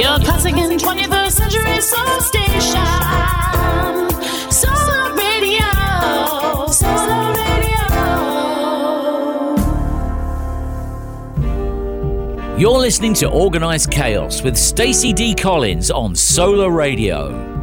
Your classic and 21st century soul station. Solar Radio. Solar Radio. You're listening to Organized Chaos with Stacey D. Collins on Solar Radio.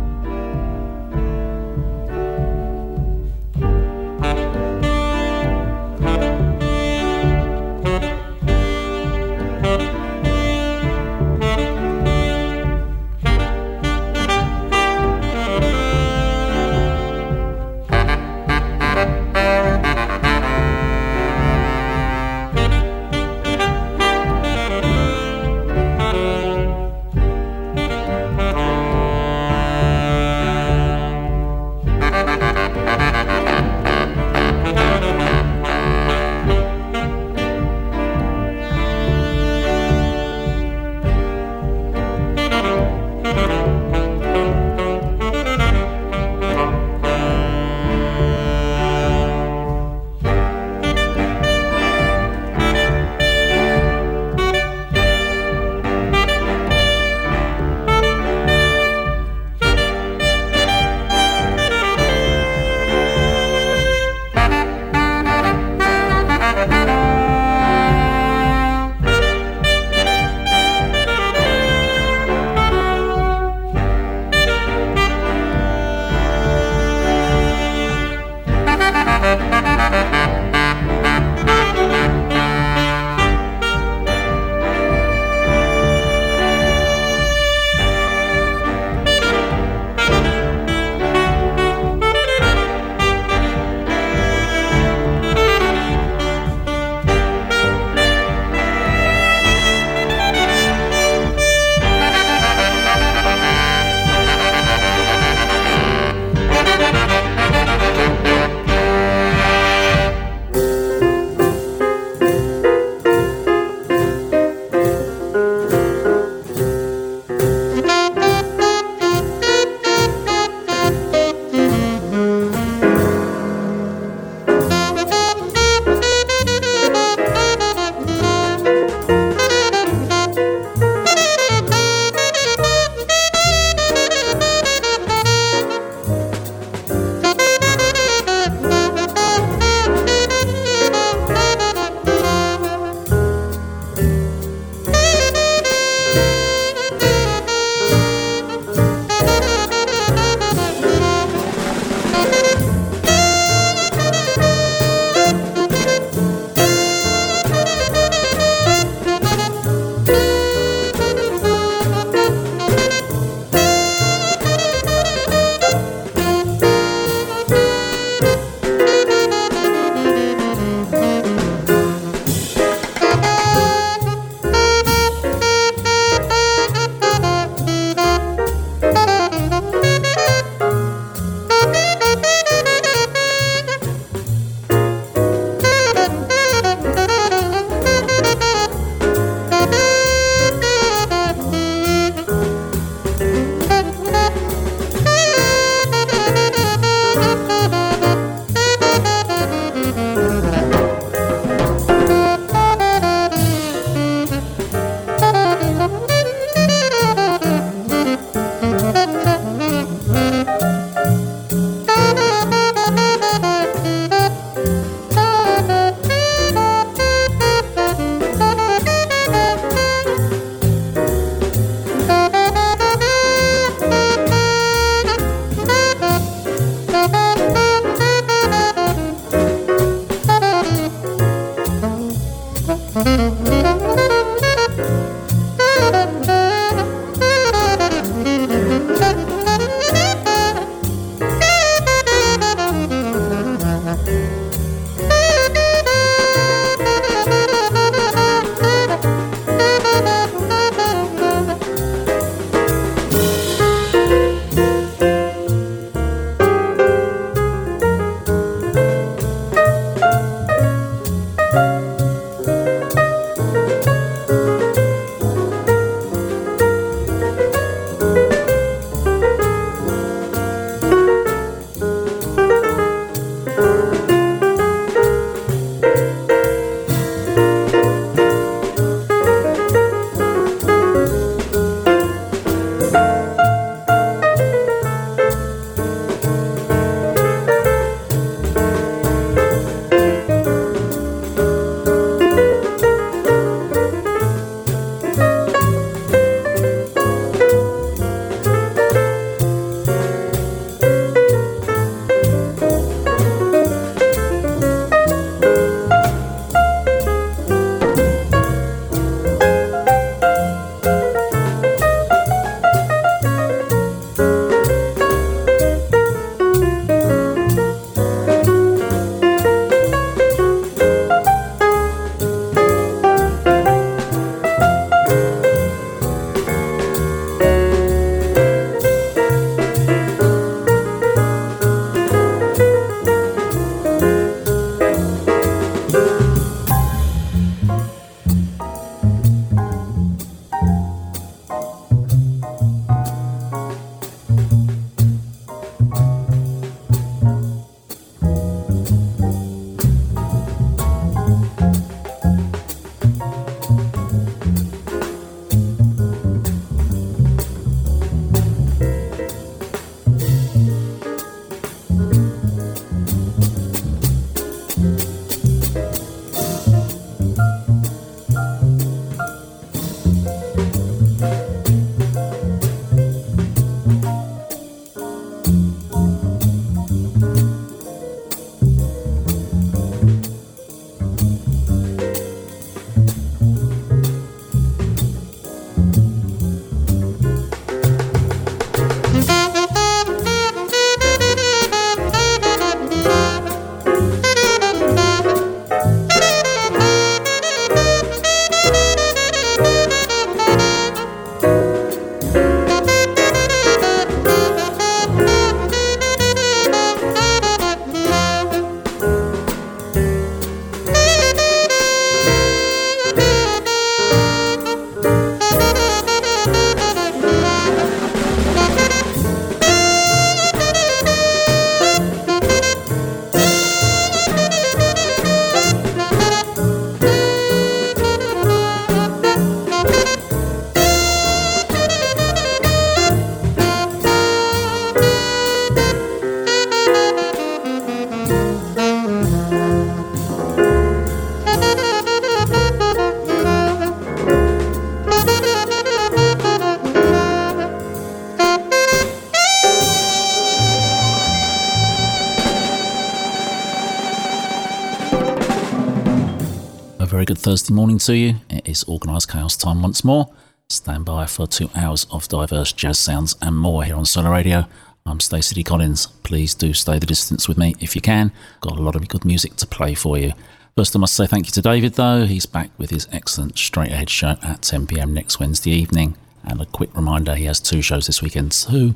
Thursday morning to you. It is Organised Chaos time once more. Stand by for two hours of diverse jazz sounds and more here on Solar Radio. I'm Stacey. Collins. Please do stay the distance with me if you can. Got a lot of good music to play for you. First, I must say thank you to David, though. He's back with his excellent straight ahead show at 10 pm next Wednesday evening. And a quick reminder he has two shows this weekend, too.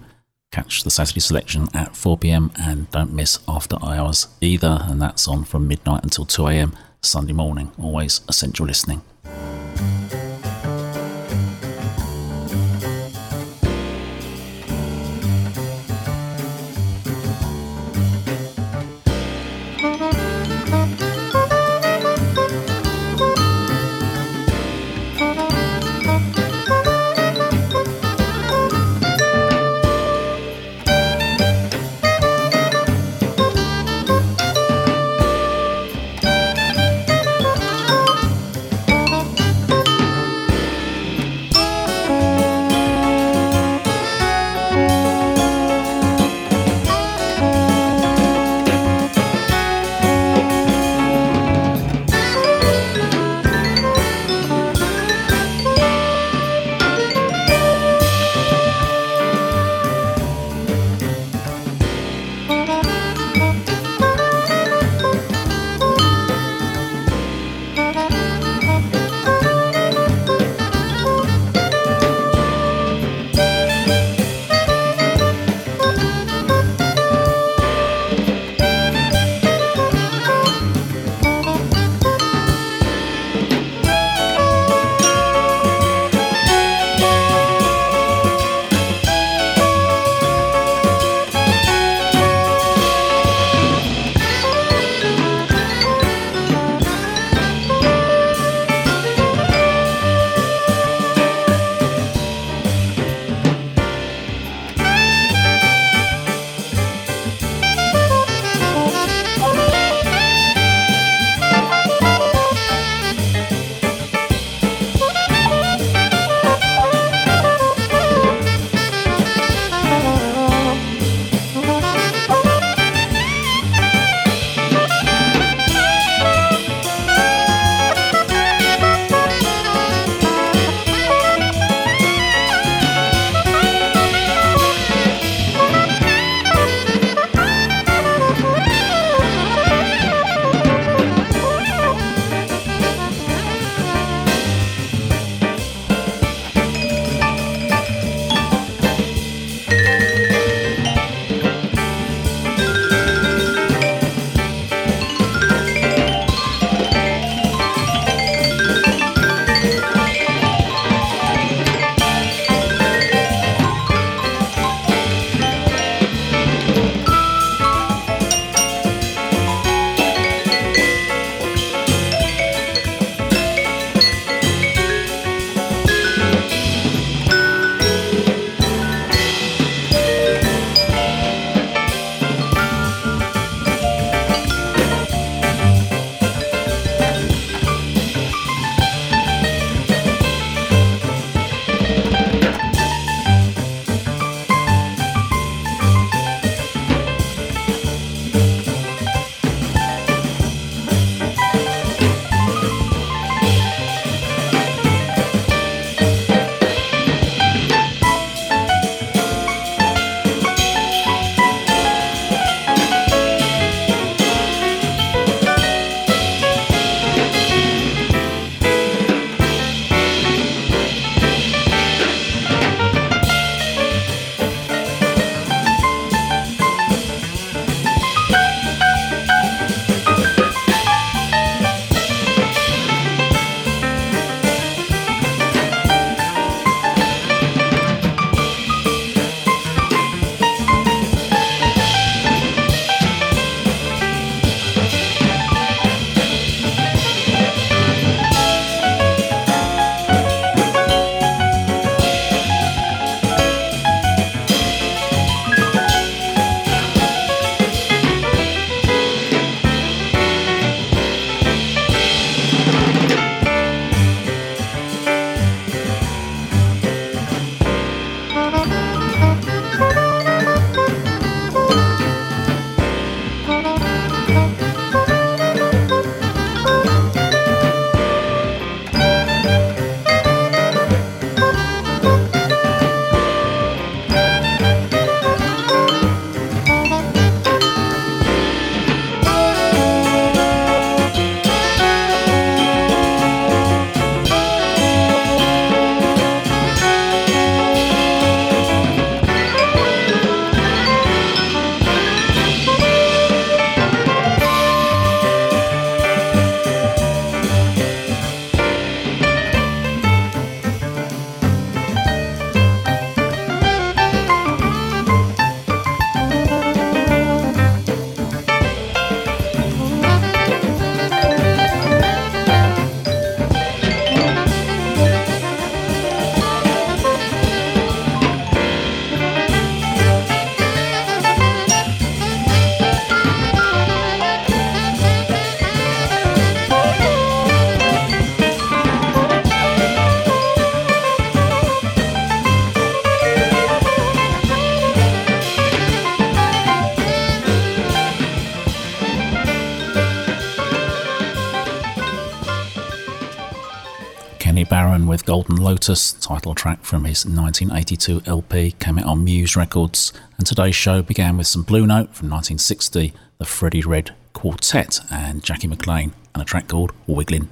catch the Saturday selection at 4 pm and don't miss After Hours either. And that's on from midnight until 2 am Sunday morning. Always essential listening. Lotus, title track from his 1982 LP, came out on Muse Records. And today's show began with some Blue Note from 1960, the Freddie Redd Quartet, and Jackie McLean, and a track called Wiggling.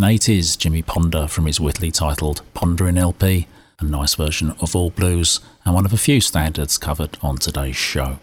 1980s, Jimmy Ponder from his wittily titled Pondering LP, a nice version of All Blues, and one of a few standards covered on today's show.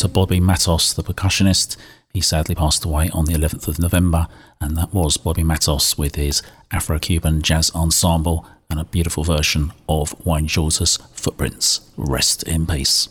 To Bobby Matos, the percussionist. He sadly passed away on the 11th of November, and that was Bobby Matos with his Afro Cuban jazz ensemble and a beautiful version of Wayne Shorter's Footprints. Rest in peace.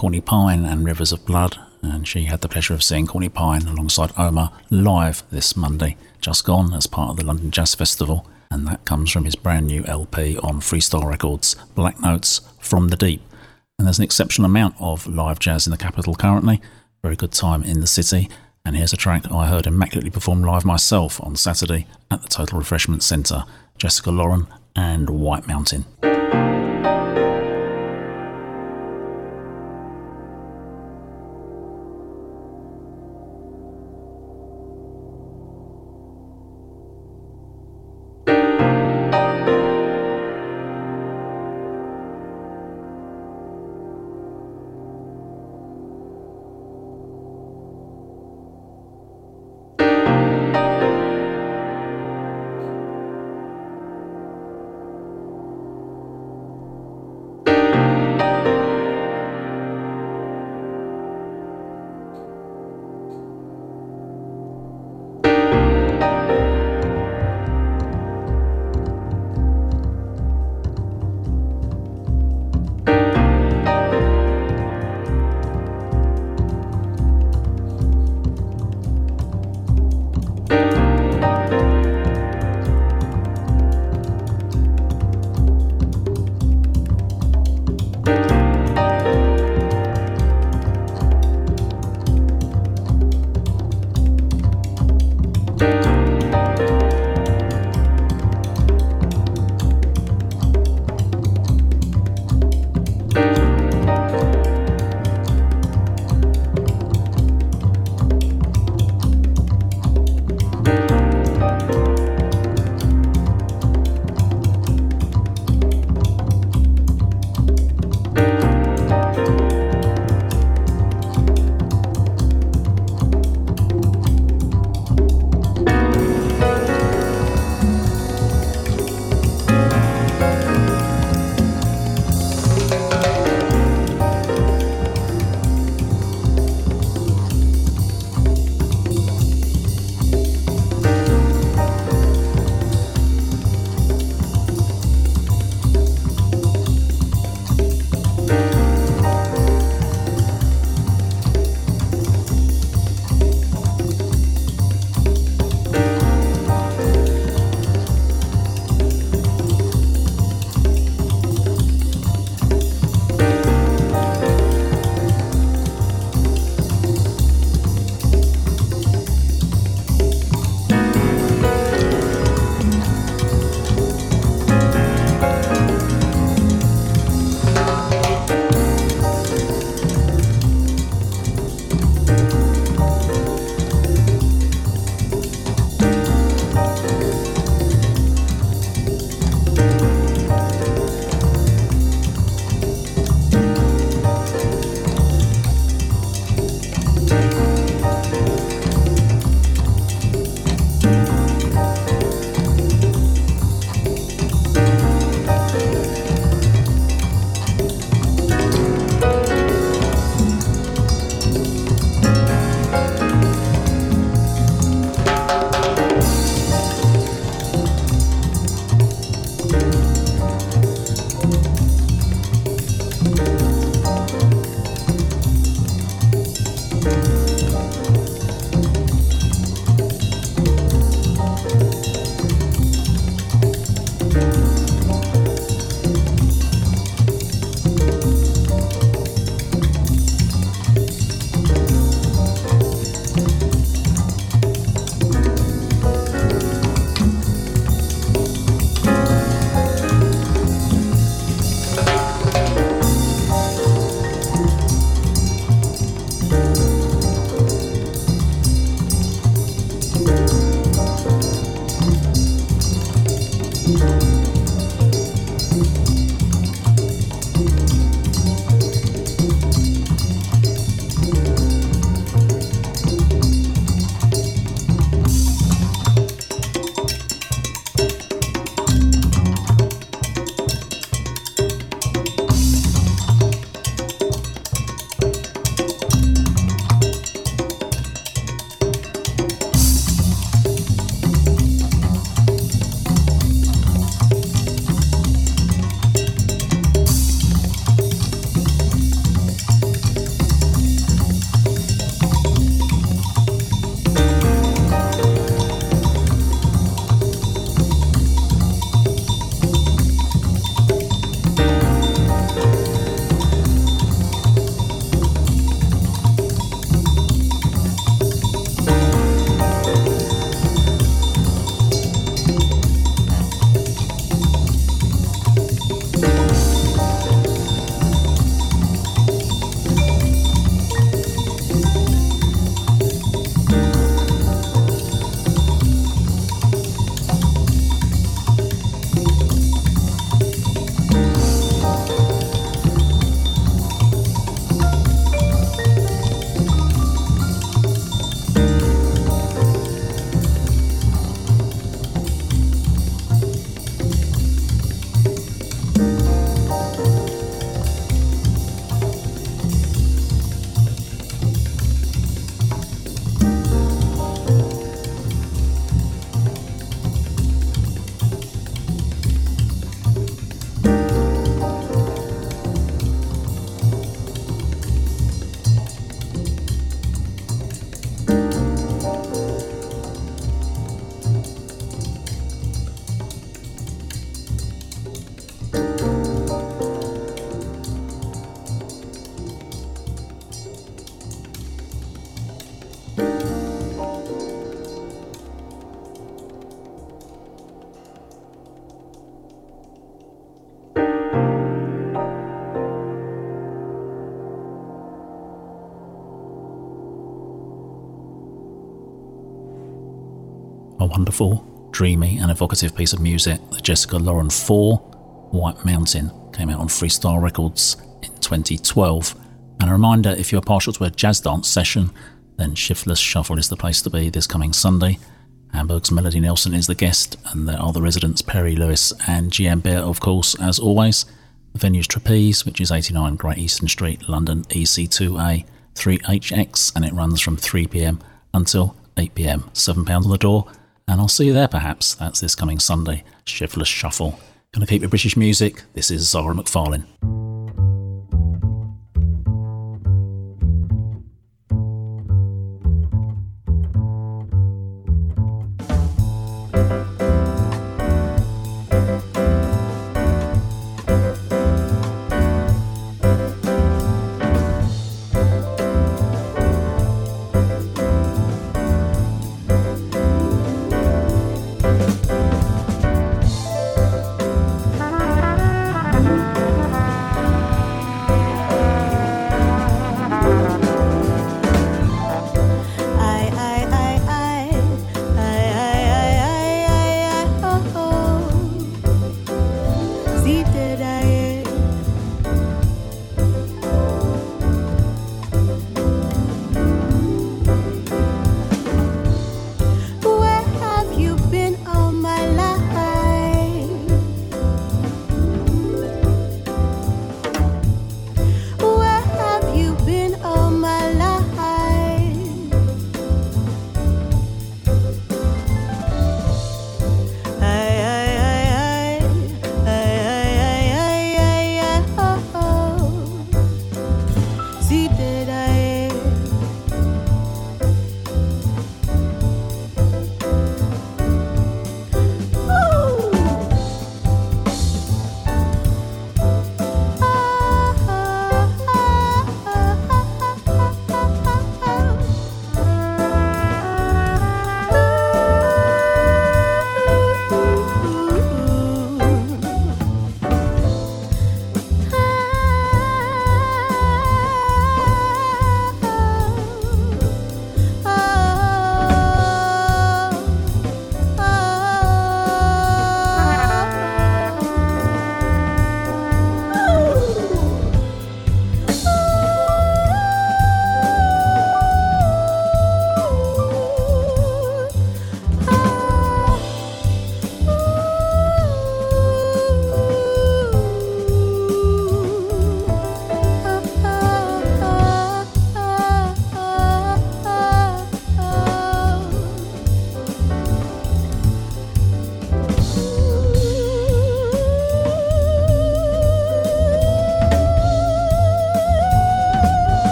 Courtney Pine, and Rivers of Blood. And she had the pleasure of seeing Courtney Pine alongside Omar live this Monday, just gone as part of the London Jazz Festival. And that comes from his brand new LP on Freestyle Records, Black Notes from the Deep. And there's an exceptional amount of live jazz in the capital currently. Very good time in the city. And here's a track I heard immaculately performed live myself on Saturday at the Total Refreshment Centre Jessica Lauren and White Mountain. Wonderful, dreamy, and evocative piece of music, the Jessica Lauren 4, White Mountain, came out on Freestyle Records in 2012. And a reminder if you're partial to a jazz dance session, then Shiftless Shuffle is the place to be this coming Sunday. Hamburg's Melody Nelson is the guest, and there are the residents Perry Louis and GM Bear, of course, as always. The venue's Trapeze, which is 89 Great Eastern Street, London, EC2A 3HX, and it runs from 3pm until 8pm. £7 on the door, and I'll see you there perhaps. That's this coming Sunday. Shiftless Shuffle. Gonna keep it British music. This is Zara McFarlane.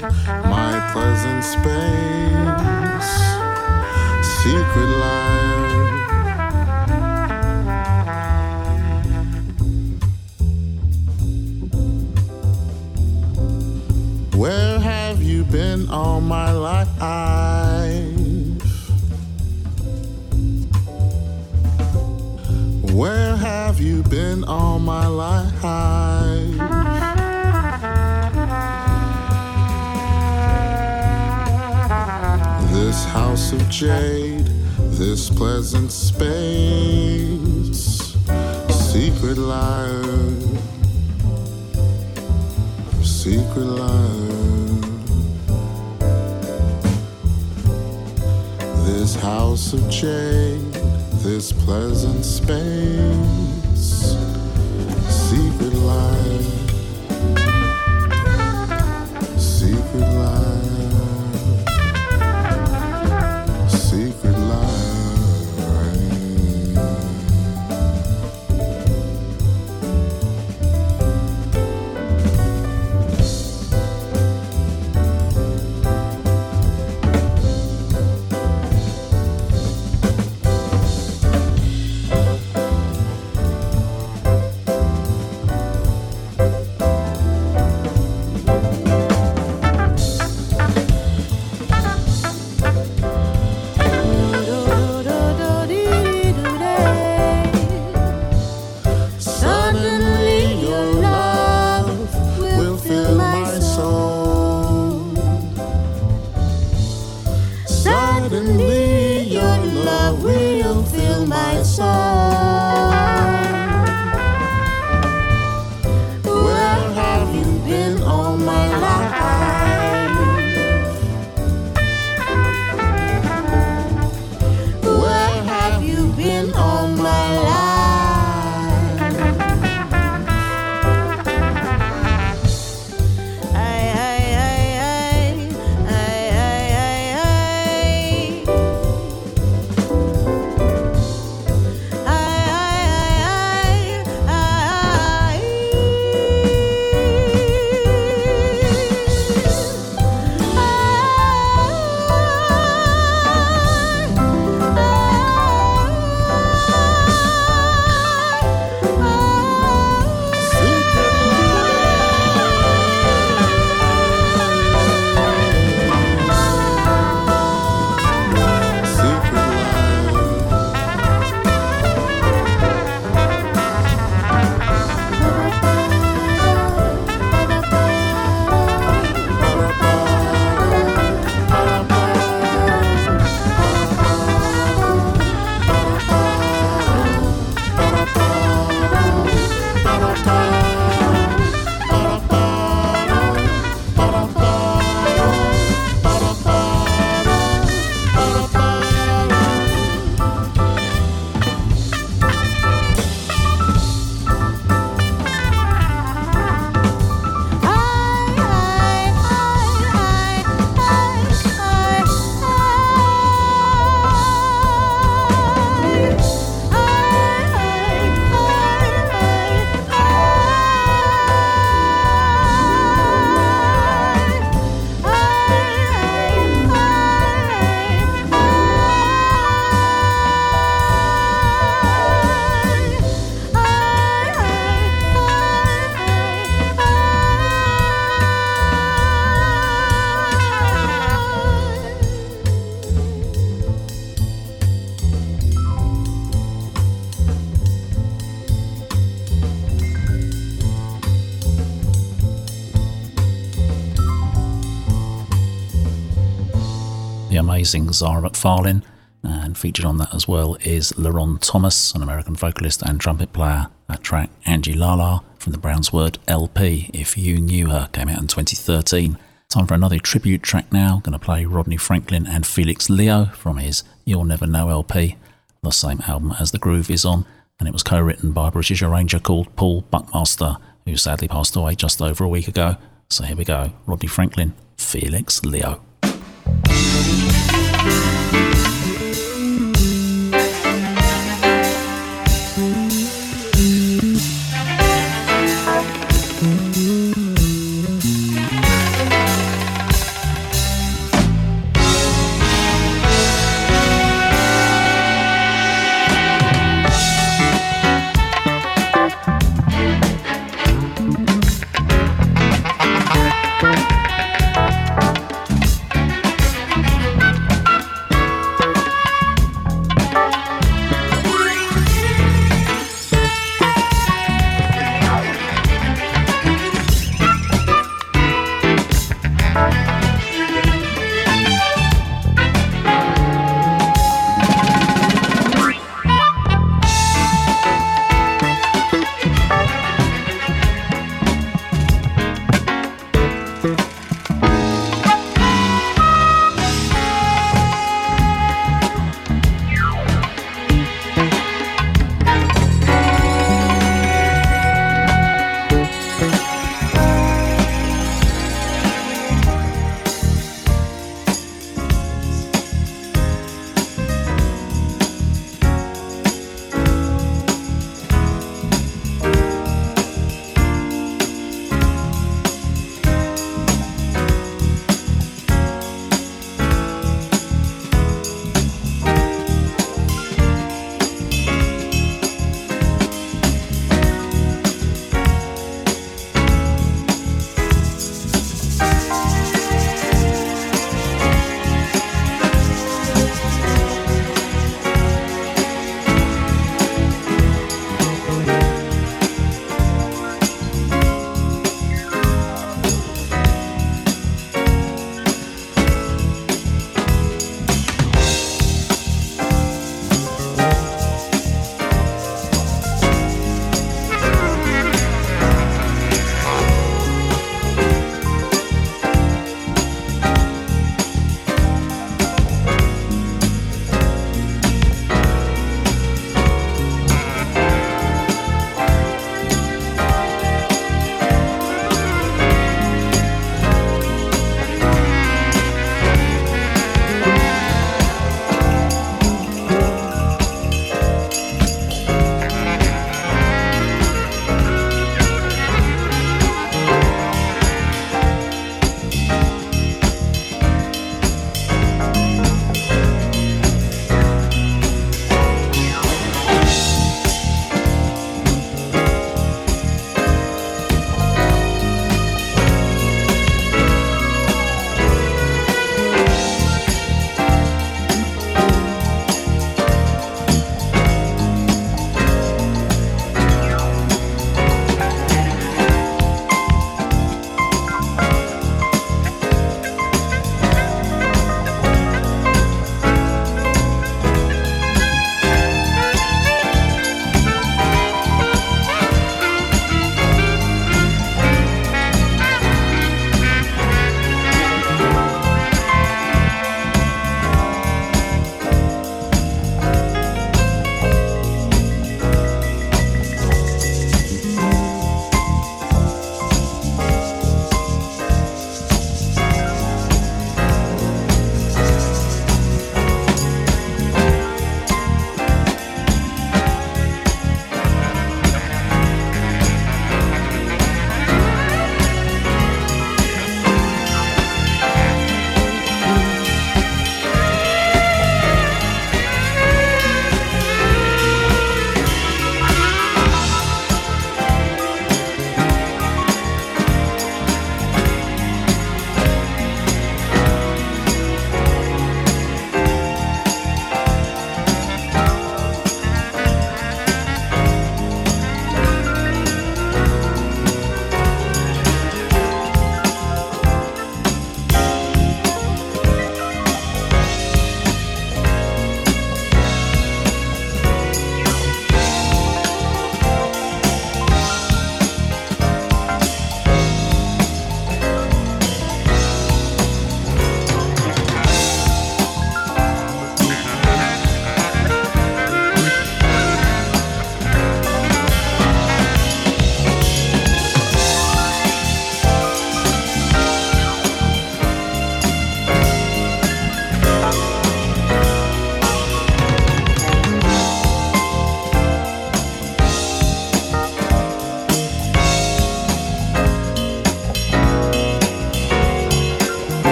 My pleasant space, secret life. Amazing Zara McFarlane. And featured on that as well is Leron Thomas, an American vocalist and trumpet player. That track, Angie La La, from the Brownswood LP, If You Knew Her, came out in 2013. Time for another tribute track now. Going to play Rodney Franklin and Felix Leo from his You'll Never Know LP, the same album as The Groove is on. And it was co written by a British arranger called Paul Buckmaster, who sadly passed away just over a week ago. So here we go Rodney Franklin, Felix Leo.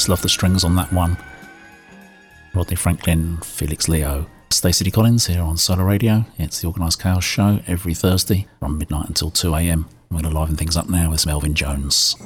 Just love the strings on that one. Rodney Franklin, Felix Leo, Stacey. Collins here on Solar Radio. It's the Organised Chaos Show every Thursday from midnight until 2 a.m. We're going to liven things up now with Melvin Jones.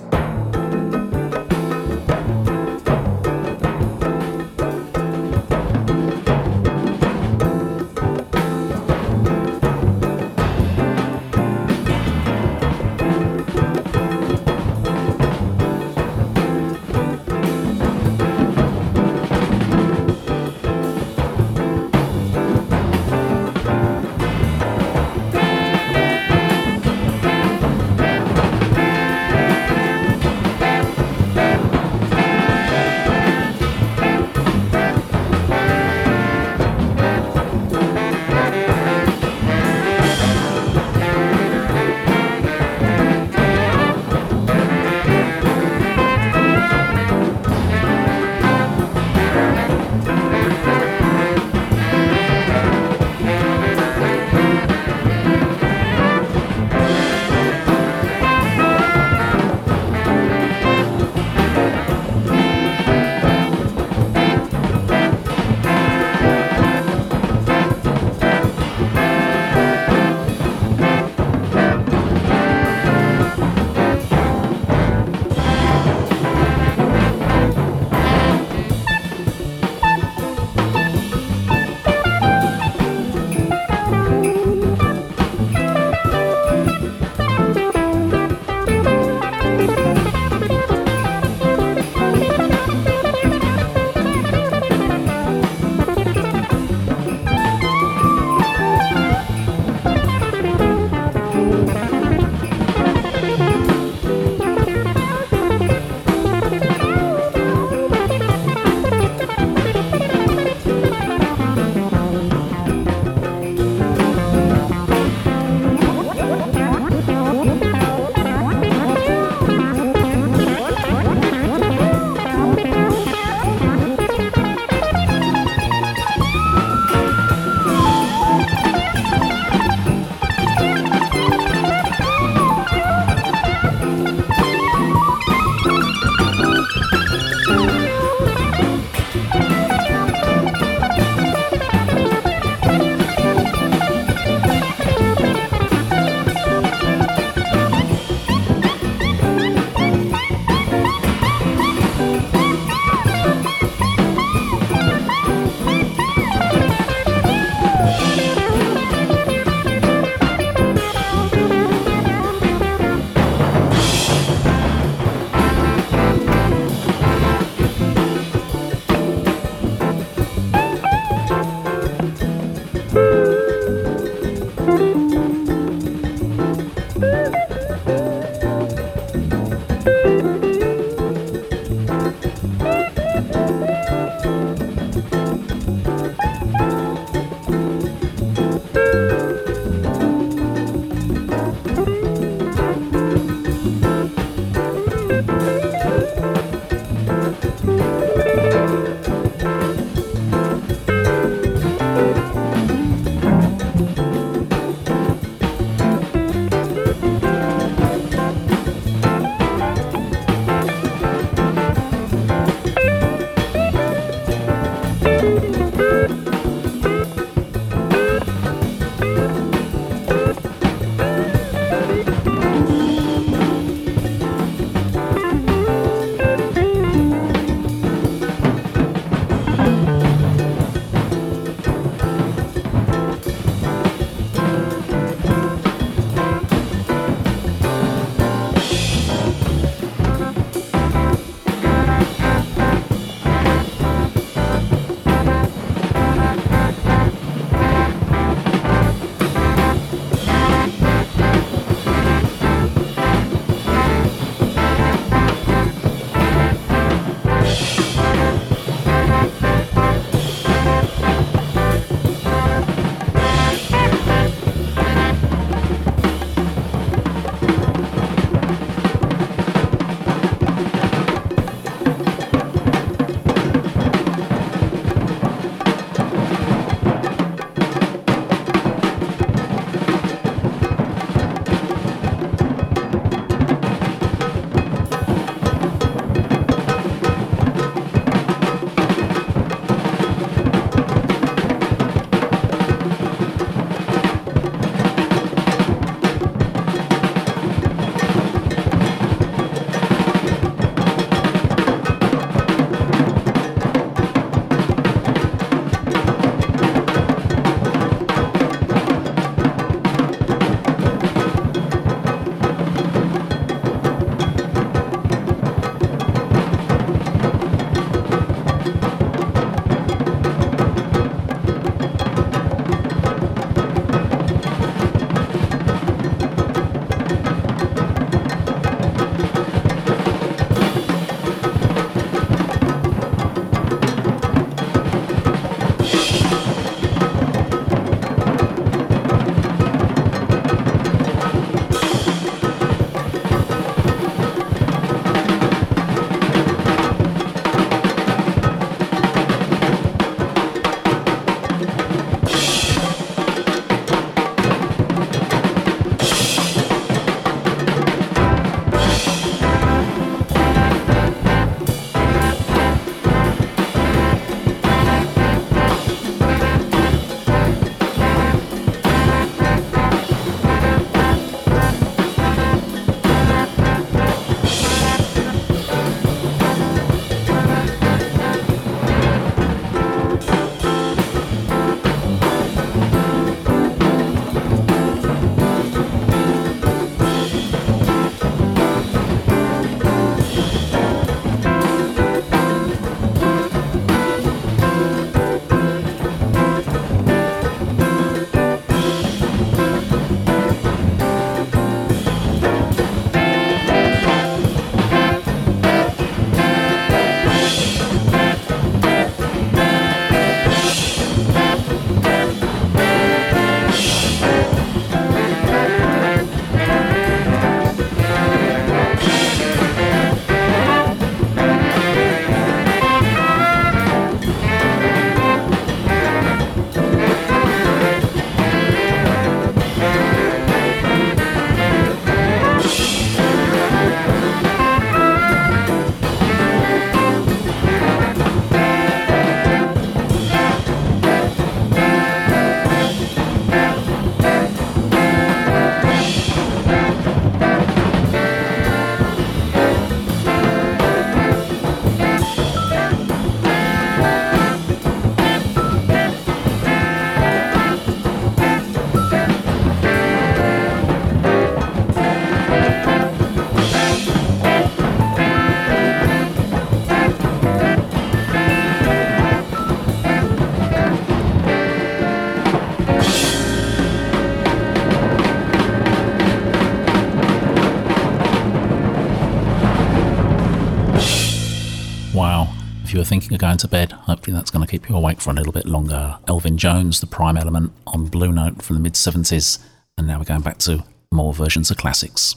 Thinking of going to bed, hopefully that's going to keep you awake for a little bit longer. Elvin Jones, the prime element on Blue Note from the mid 70s, and now we're going back to more versions of classics.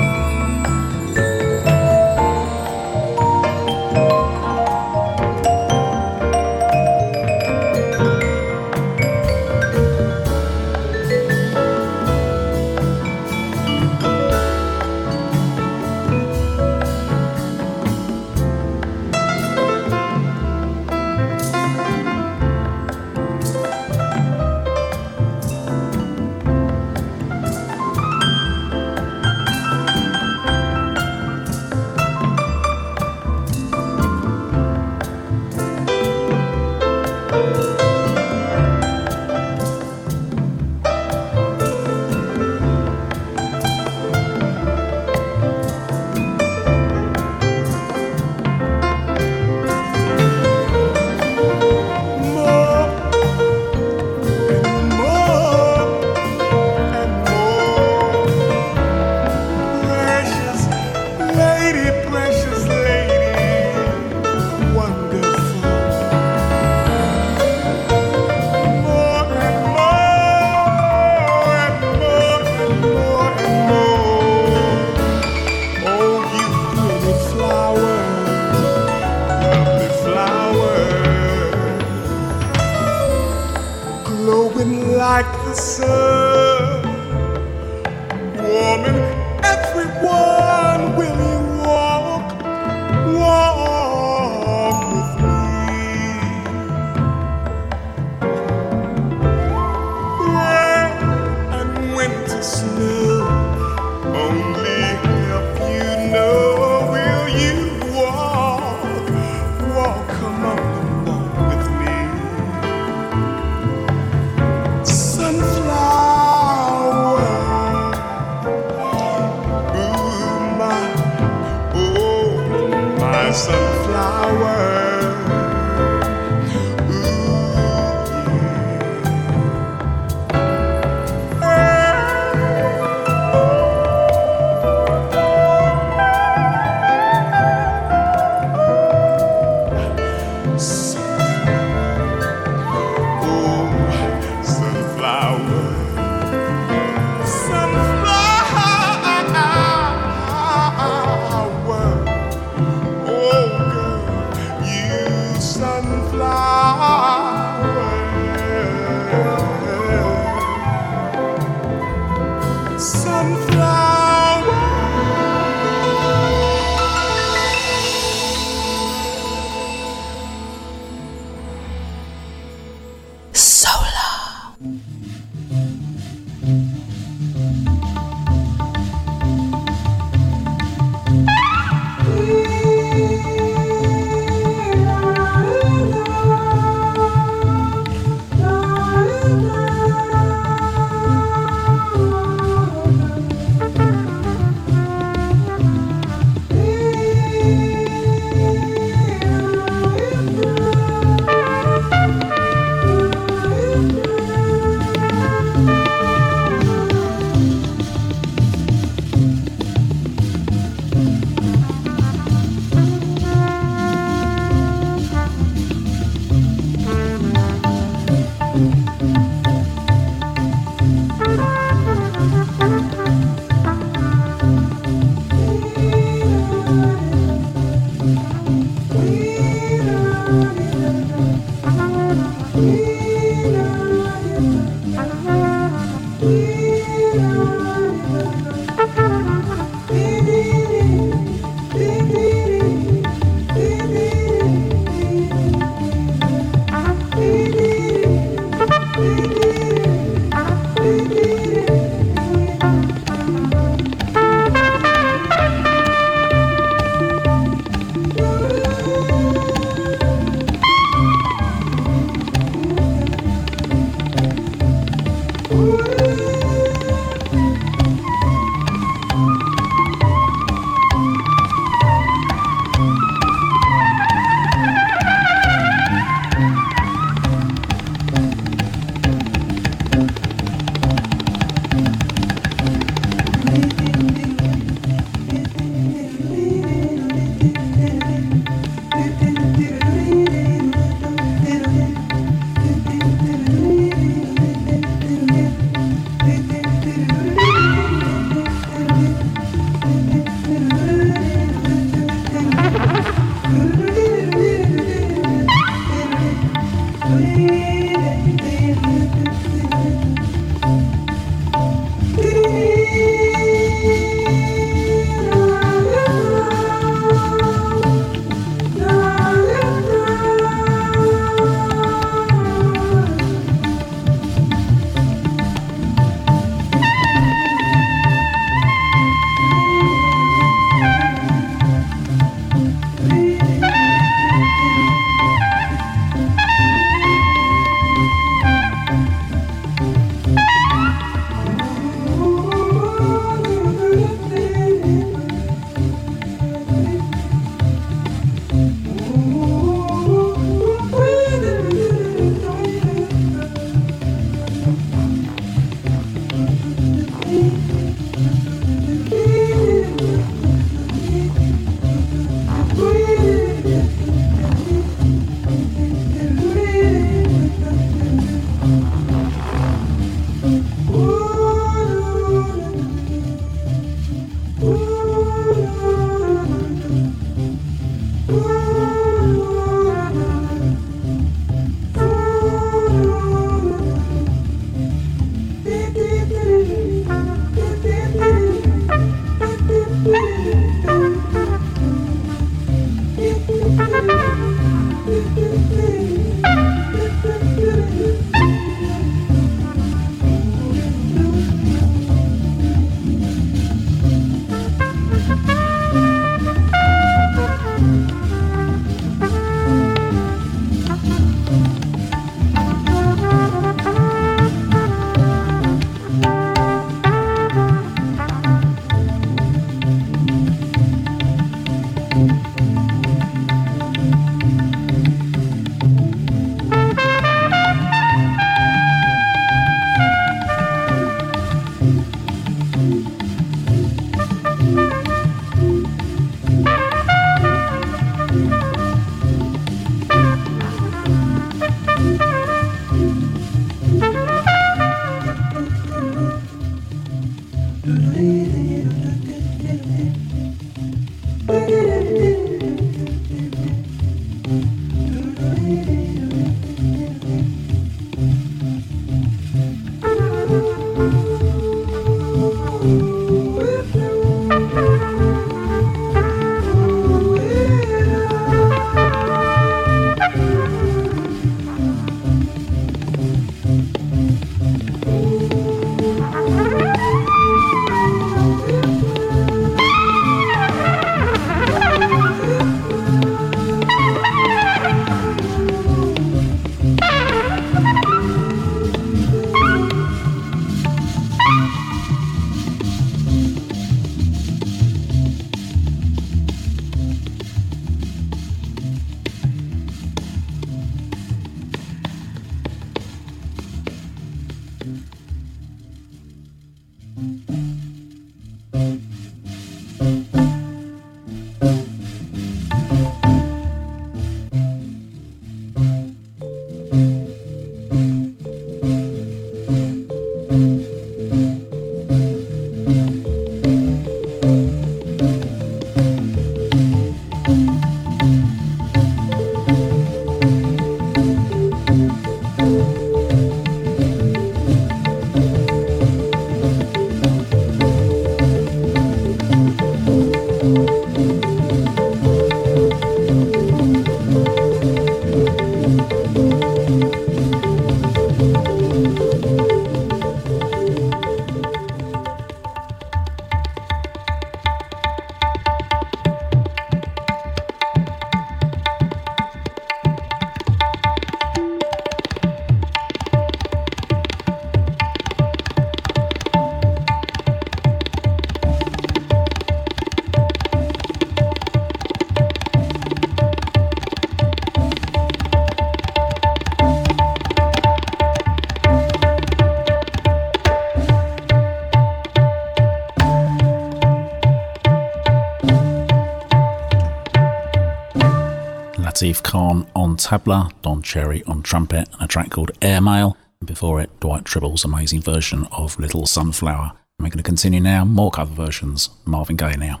Latif Khan on tabla, Don Cherry on trumpet, and a track called Airmail. And before it, Dwight Trible's amazing version of Little Sunflower. And we're going to continue now, more cover versions. Marvin Gaye now.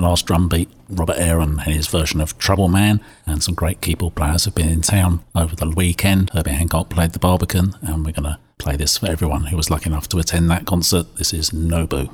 Last drum beat. Robert Aaron and his version of Trouble Man, and some great keyboard players have been in town over the weekend. Herbie Hancock played the Barbican, and we're going to play this for everyone who was lucky enough to attend that concert. This is Nobu.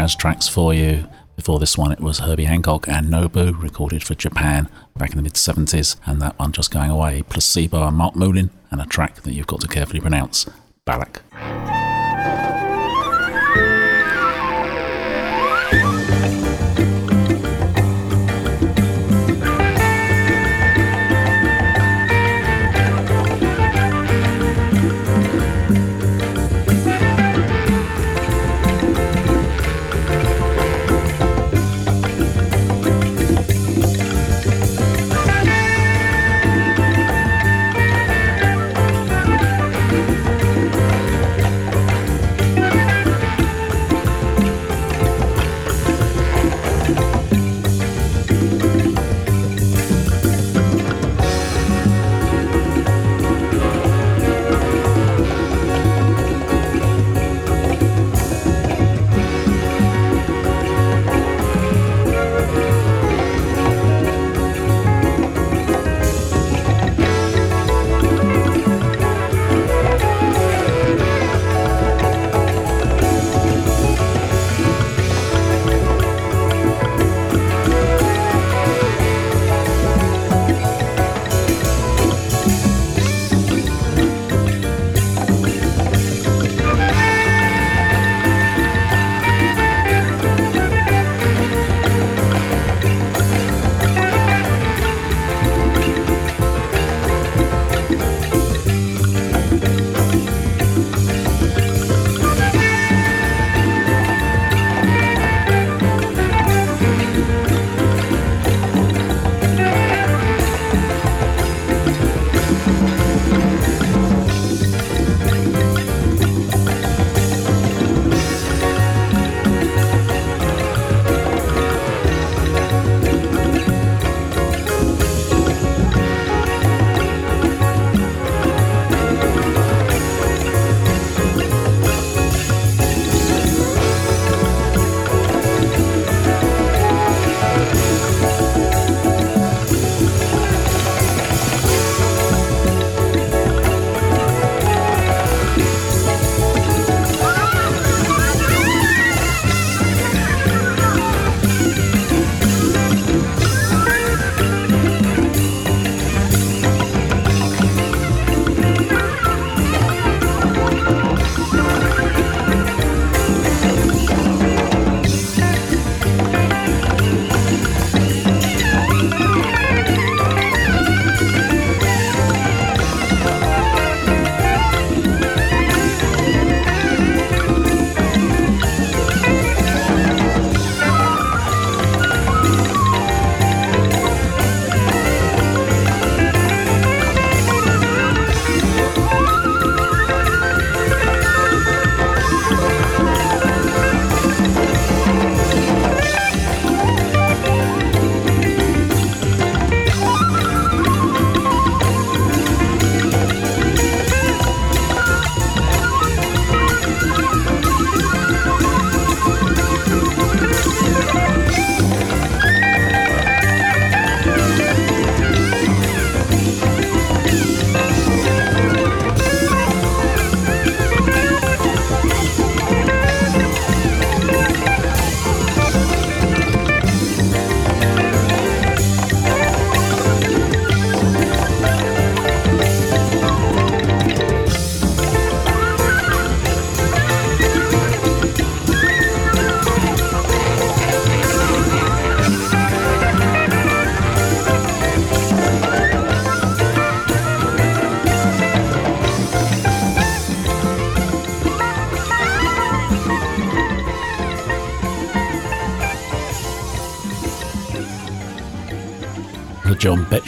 Jazz tracks for you. Before this one, it was Herbie Hancock and Nobu, recorded for Japan back in the mid 70s, and that one just going away. Placebo and Marc Moulin, and a track that you've got to carefully pronounce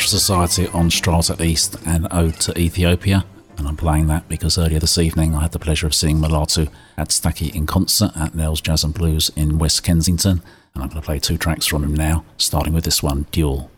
Betch Society on Strata East and Ode to Ethiopia. And I'm playing that because earlier this evening I had the pleasure of seeing Mulatu Astatke in concert at Nell's Jazz and Blues in West Kensington. And I'm going to play two tracks from him now, starting with this one, Duel.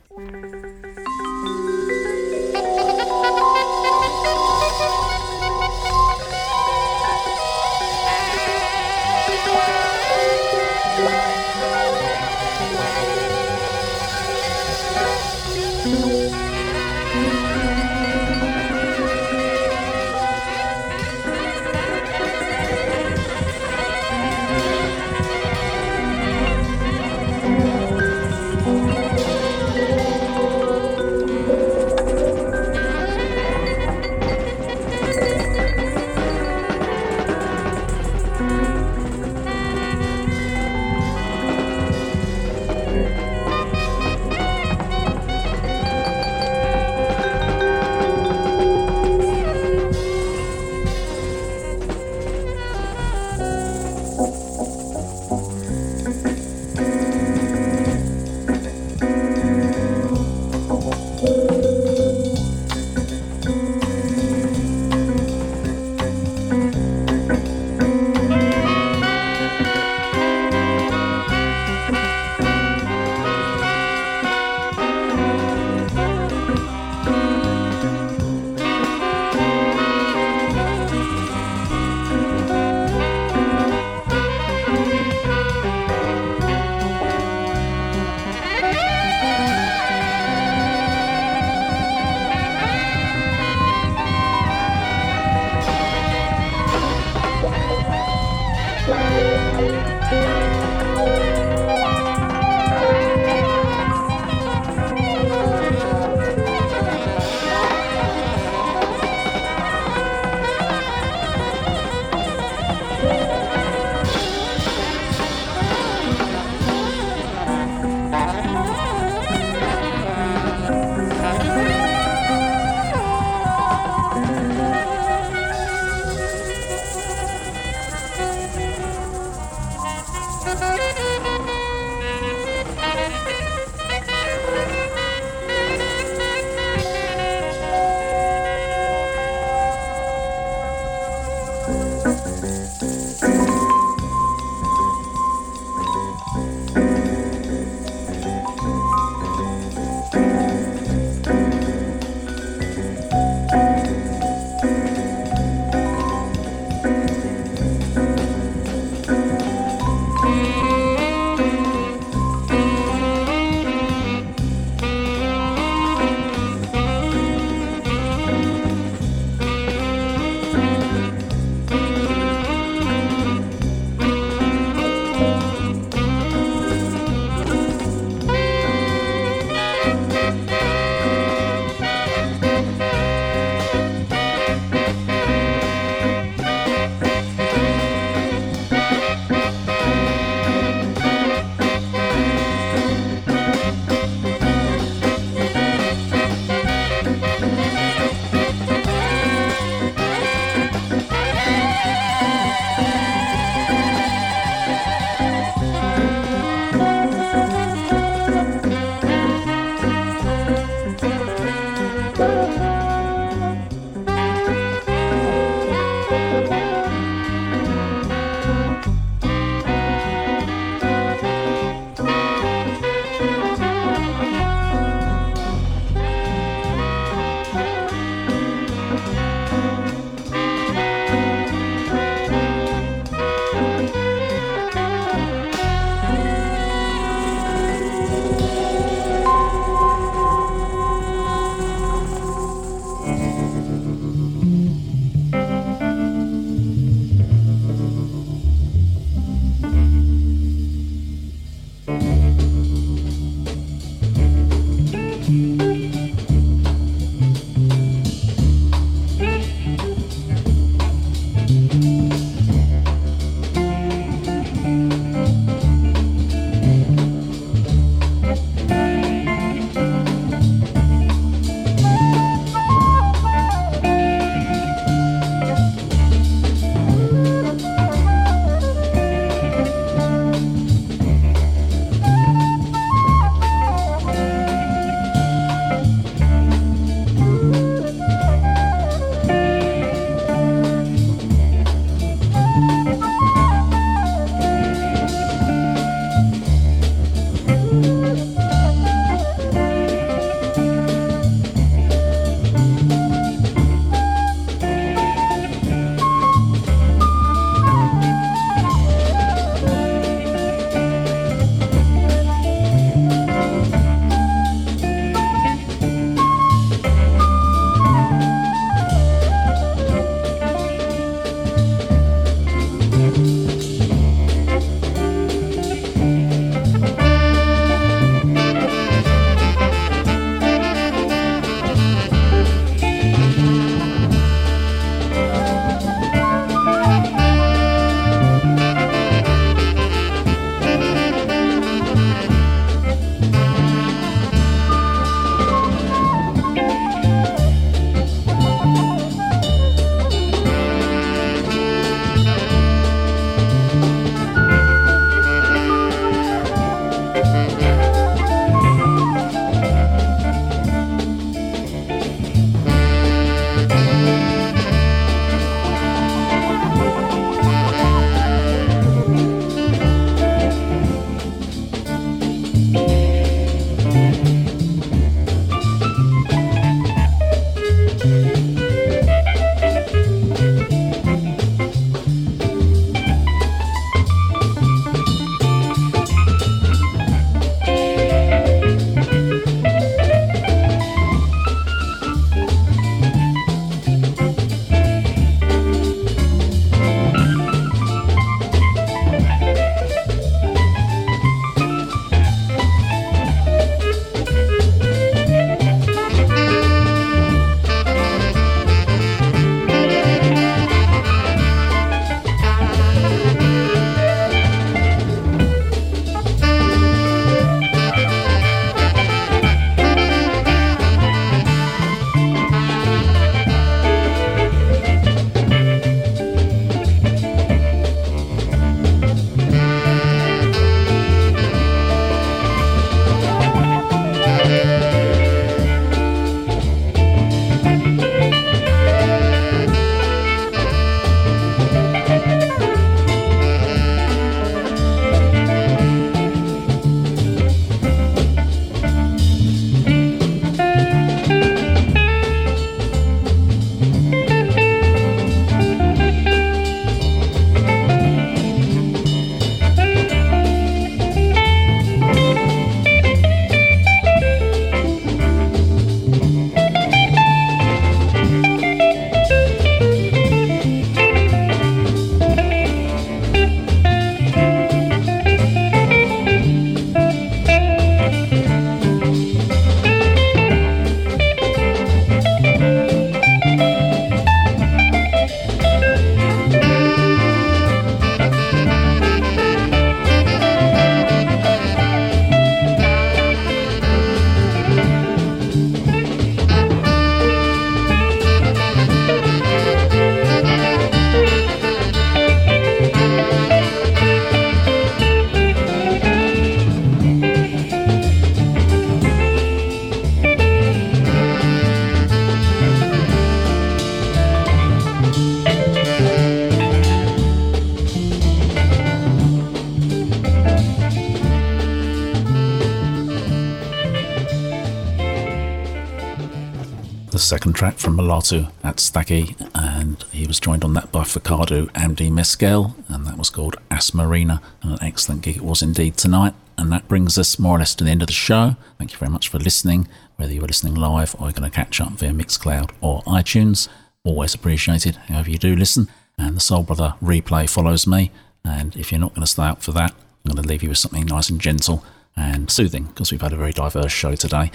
Track from Mulatu Astatke, and he was joined on that by Feqadu Amde-Mesqel, and that was called Asmarina, and an excellent gig it was indeed tonight. And that brings us more or less to the end of the show. Thank you very much for listening, whether you were listening live or you're going to catch up via Mixcloud or iTunes. Always appreciated, however you do listen. And the Soul Brother replay follows me, and if you're not going to stay up for that, I'm going to leave you with something nice and gentle and soothing because we've had a very diverse show today.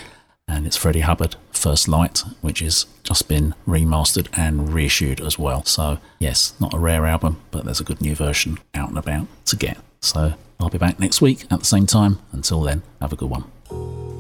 And it's Freddie Hubbard, First Light, which has just been remastered and reissued as well. So, yes, not a rare album, but there's a good new version out and about to get. So, I'll be back next week at the same time. Until then, have a good one.